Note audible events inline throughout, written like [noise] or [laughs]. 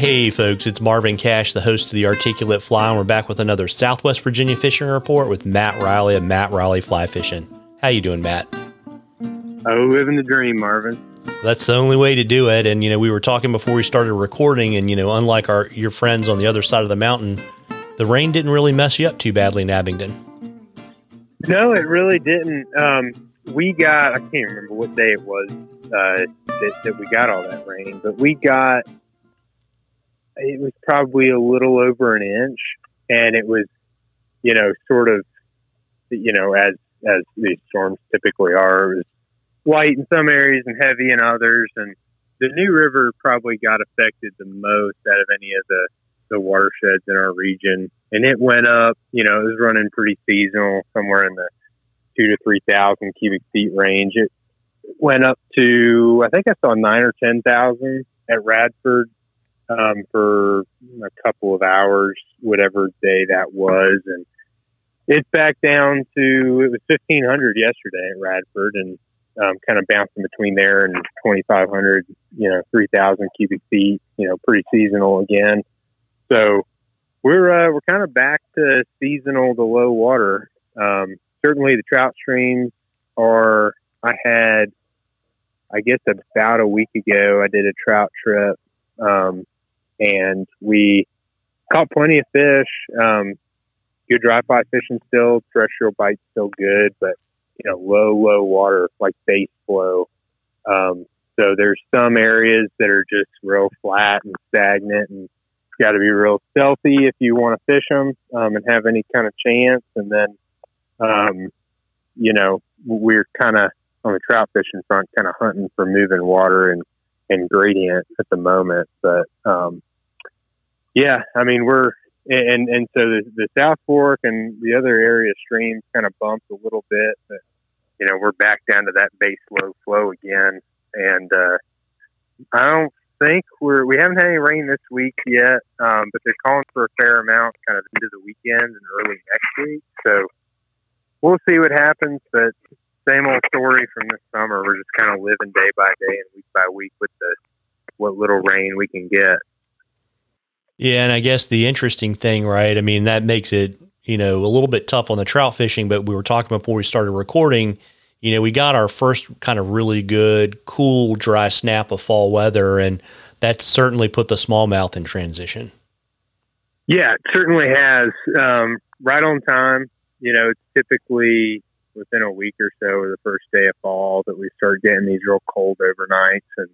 Hey folks, it's Marvin Cash, the host of the Articulate Fly, and we're back with another Southwest Virginia fishing report with Matt Reilly of Matt Reilly Fly Fishing. How you doing, Matt? Oh, living the dream, Marvin. That's the only way to do it. And you know, we were talking before we started recording, and you know, unlike our your friends on the other side of the mountain, the rain didn't really mess you up too badly in Abingdon. No, it really didn't. Um, we got I can't remember what day it was uh, that, that we got all that rain, but we got it was probably a little over an inch, and it was you know sort of you know as as these storms typically are. It was light in some areas and heavy in others, and the New River probably got affected the most out of any of the the watersheds in our region, and it went up. You know, it was running pretty seasonal, somewhere in the two to three thousand cubic feet range. It went up to I think I saw nine or ten thousand at Radford um, for a couple of hours, whatever day that was, and it's back down to it was fifteen hundred yesterday at Radford, and um, kind of bouncing between there and twenty five hundred, you know, three thousand cubic feet, you know, pretty seasonal again. So we're uh, we're kind of back to seasonal to low water. Um, certainly, the trout streams are. I had, I guess, about a week ago, I did a trout trip, um, and we caught plenty of fish. Um, good dry fly fishing still, terrestrial bites still good, but you know, low, low water, like base flow. Um, so there's some areas that are just real flat and stagnant and got to be real stealthy if you want to fish them um, and have any kind of chance. And then, um, you know, we're kind of on the trout fishing front, kind of hunting for moving water and and gradient at the moment. But um, yeah, I mean, we're and and so the, the South Fork and the other area streams kind of bumped a little bit, but you know we're back down to that base low flow again, and uh, I don't think we're we haven't had any rain this week yet, um, but they're calling for a fair amount kind of into the weekend and early next week. So we'll see what happens. But same old story from this summer. We're just kind of living day by day and week by week with the what little rain we can get. Yeah, and I guess the interesting thing, right? I mean, that makes it you know a little bit tough on the trout fishing. But we were talking before we started recording you know, we got our first kind of really good, cool, dry snap of fall weather, and that certainly put the smallmouth in transition. Yeah, it certainly has. Um, right on time. You know, typically within a week or so, or the first day of fall, that we start getting these real cold overnights. And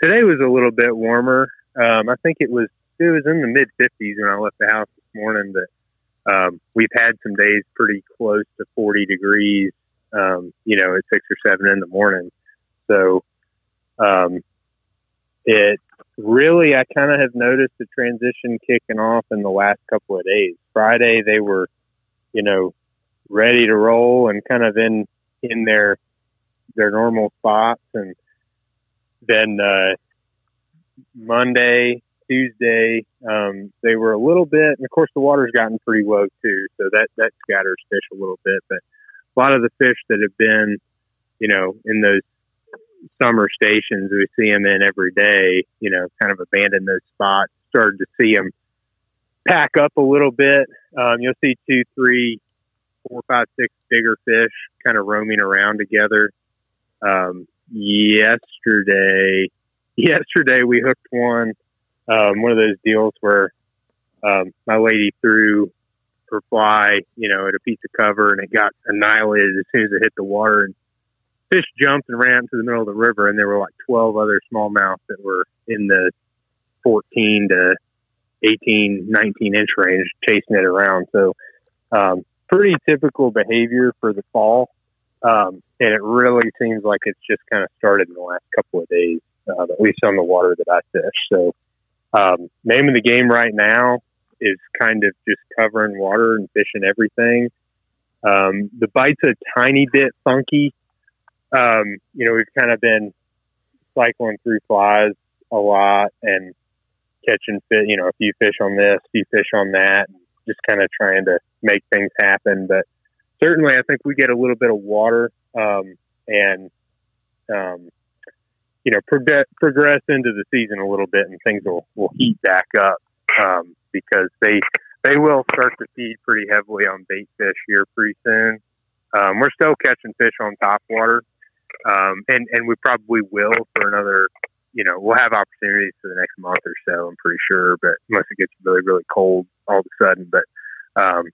today was a little bit warmer. Um, I think it was it was in the mid 50s when I left the house this morning. But um, we've had some days pretty close to 40 degrees um, you know, at six or seven in the morning. So, um, it really, I kind of have noticed the transition kicking off in the last couple of days. Friday, they were, you know, ready to roll and kind of in, in their, their normal spots. And then, uh, Monday, Tuesday, um, they were a little bit, and of course the water's gotten pretty low too, so that that scatters fish a little bit. But a lot of the fish that have been, you know, in those summer stations we see them in every day, you know, kind of abandon those spots, started to see them pack up a little bit. Um, you'll see two, three, four, five, six bigger fish kind of roaming around together. Um, yesterday, [laughs] yesterday we hooked one, um, one of those deals where um, my lady threw her fly, you know, at a piece of cover, and it got annihilated as soon as it hit the water. And fish jumped and ran to the middle of the river, and there were like 12 other smallmouth that were in the 14 to 18, 19 inch range chasing it around. So, um, pretty typical behavior for the fall. Um, and it really seems like it's just kind of started in the last couple of days, uh, at least on the water that I fish. So, um, name of the game right now is kind of just covering water and fishing everything. Um, the bite's a tiny bit funky. Um, you know, we've kind of been cycling through flies a lot and catching fit, you know, a few fish on this, a few fish on that, just kind of trying to make things happen. But certainly, I think we get a little bit of water um, and um, you know, pro- progress into the season a little bit, and things will will heat back up um, because they they will start to feed pretty heavily on bait fish here pretty soon. Um, we're still catching fish on top water, um, and and we probably will for another. You know, we'll have opportunities for the next month or so. I'm pretty sure, but unless it gets really really cold all of a sudden, but um,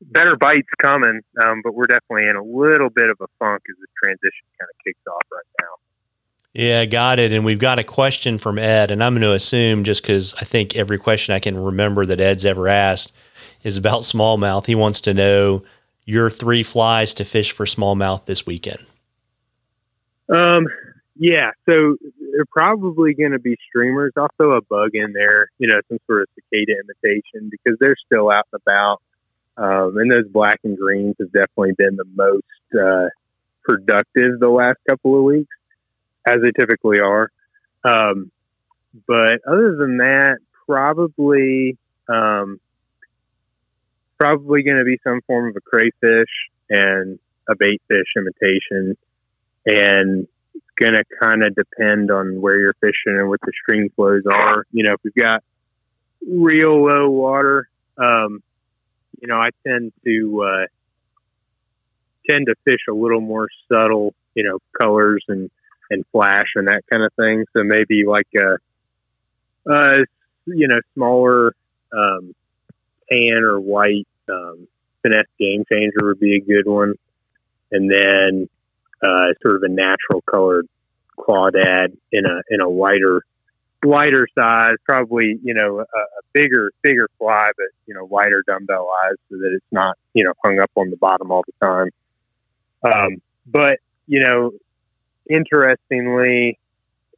better bites coming. Um, but we're definitely in a little bit of a funk as the transition kind of kicks off right now. Yeah, got it. And we've got a question from Ed, and I'm going to assume just because I think every question I can remember that Ed's ever asked is about [laughs] smallmouth. He wants to know your three flies to fish for smallmouth this weekend. Um, yeah, so they're probably going to be streamers. Also, a bug in there, you know, some sort of cicada imitation because they're still out and about. Um, and those black and greens have definitely been the most uh, productive the last couple of weeks as they typically are. Um, but other than that, probably um, probably going to be some form of a crayfish and a bait fish imitation, and it's going to kind of depend on where you're fishing and what the stream flows are. You know, if we've got real low water, um, you know, I tend to uh, tend to fish a little more subtle, you know, colors and and flash and that kind of thing. So maybe like a, uh, you know, smaller um, tan or white um, finesse game changer would be a good one, and then uh, sort of a natural colored crawdad in a in a lighter lighter size, probably you know a, a bigger bigger fly, but you know wider dumbbell eyes so that it's not you know hung up on the bottom all the time. Um, but you know interestingly,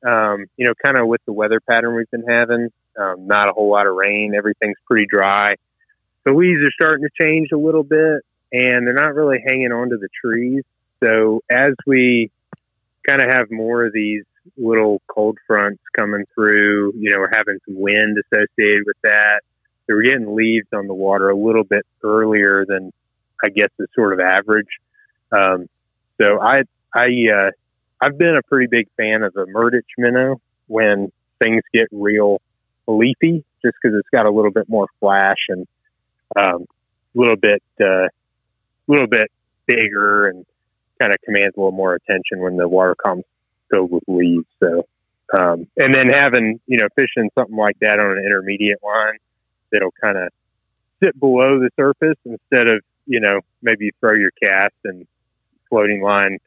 um, you know, kind of with the weather pattern we've been having, um, not a whole lot of rain. Everything's pretty dry. The leaves are starting to change a little bit, and they're not really hanging onto the trees. So as we kind of have more of these little cold fronts coming through, you know, we're having some wind associated with that. So we're getting leaves on the water a little bit earlier than I guess the sort of average. Um, so I I uh, I've been a pretty big fan of the Murdich minnow when things get real leafy, just because it's got a little bit more flash and um, a little bit, a uh, little bit bigger and kind of commands a little more attention when the water comes filled with leaves. So, um, and then having you know fishing something like that on an intermediate line that'll kind of sit below the surface instead of you know maybe throw your cast and floating line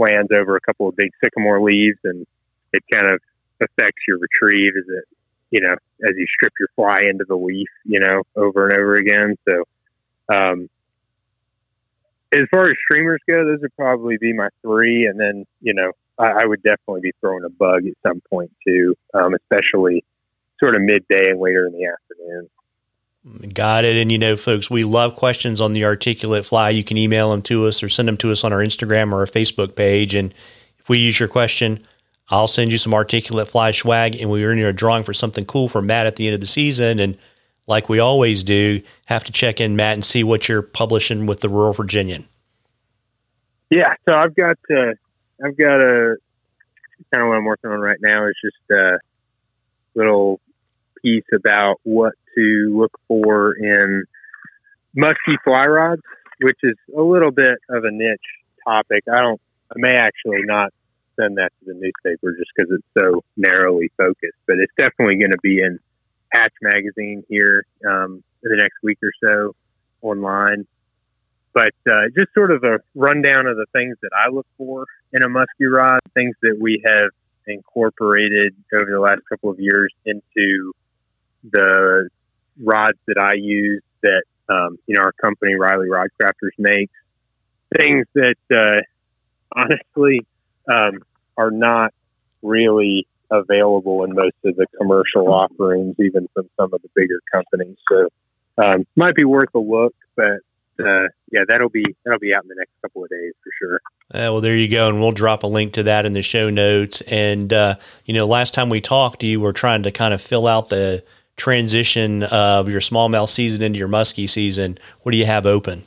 lands over a couple of big sycamore leaves and it kind of affects your retrieve as it, you know, as you strip your fly into the leaf, you know, over and over again. So, um, as far as streamers go, those would probably be my three. And then, you know, I, I would definitely be throwing a bug at some point too, um, especially sort of midday and later in the afternoon. Got it. And you know, folks, we love questions on the articulate fly. You can email them to us or send them to us on our Instagram or our Facebook page. And if we use your question, I'll send you some articulate fly swag and we are in a drawing for something cool for Matt at the end of the season. And like we always do, have to check in, Matt, and see what you're publishing with the Rural Virginian. Yeah. So I've got, uh, I've got a kind of what I'm working on right now is just a little piece about what to look for in musky fly rods, which is a little bit of a niche topic. I don't, I may actually not send that to the newspaper just because it's so narrowly focused, but it's definitely going to be in Hatch magazine here um, the next week or so online. But uh, just sort of a rundown of the things that I look for in a musky rod, things that we have incorporated over the last couple of years into the rods that I use that um, you know our company Reilly Rod Crafters makes things that uh, honestly um, are not really available in most of the commercial offerings, even from some of the bigger companies. So um, might be worth a look, but uh, yeah, that'll be that'll be out in the next couple of days for sure. Uh, well, there you go, and we'll drop a link to that in the show notes. And uh, you know, last time we talked, you were trying to kind of fill out the transition of your smallmouth season into your muskie season, what do you have open?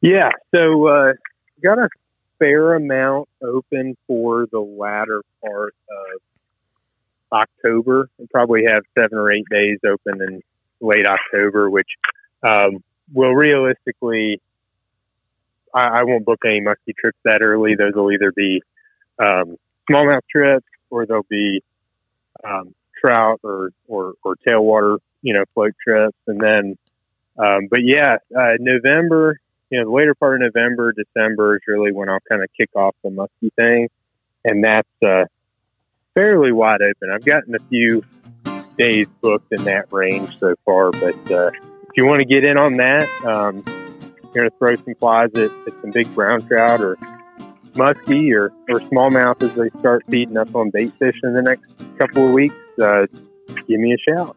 Yeah, so uh, got a fair amount open for the latter part of October. We'll probably have seven or eight days open in late October, which um, will realistically, I, I, won't book any muskie trips that early. Those will either be um, smallmouth trips or they'll be um, trout or, or, or tailwater, you know, float trips. And then, um, but yeah, uh, November, you know, the later part of November, December is really when I'll kind of kick off the muskie thing. And that's, uh, fairly wide open. I've gotten a few days booked in that range so far, but, uh, if you want to get in on that, um, you're going to throw some flies at, at some big brown trout or muskie or, or smallmouth as they start feeding up on bait fish in the next couple of weeks, uh, give me a shout.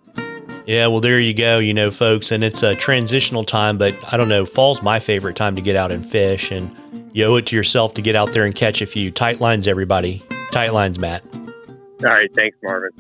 Yeah, well, there you go, you know, folks. And it's a transitional time, but I don't know, fall's my favorite time to get out and fish. And you owe it to yourself to get out there and catch a few. Tight lines, everybody. Tight lines, Matt. All right. Thanks, Marvin.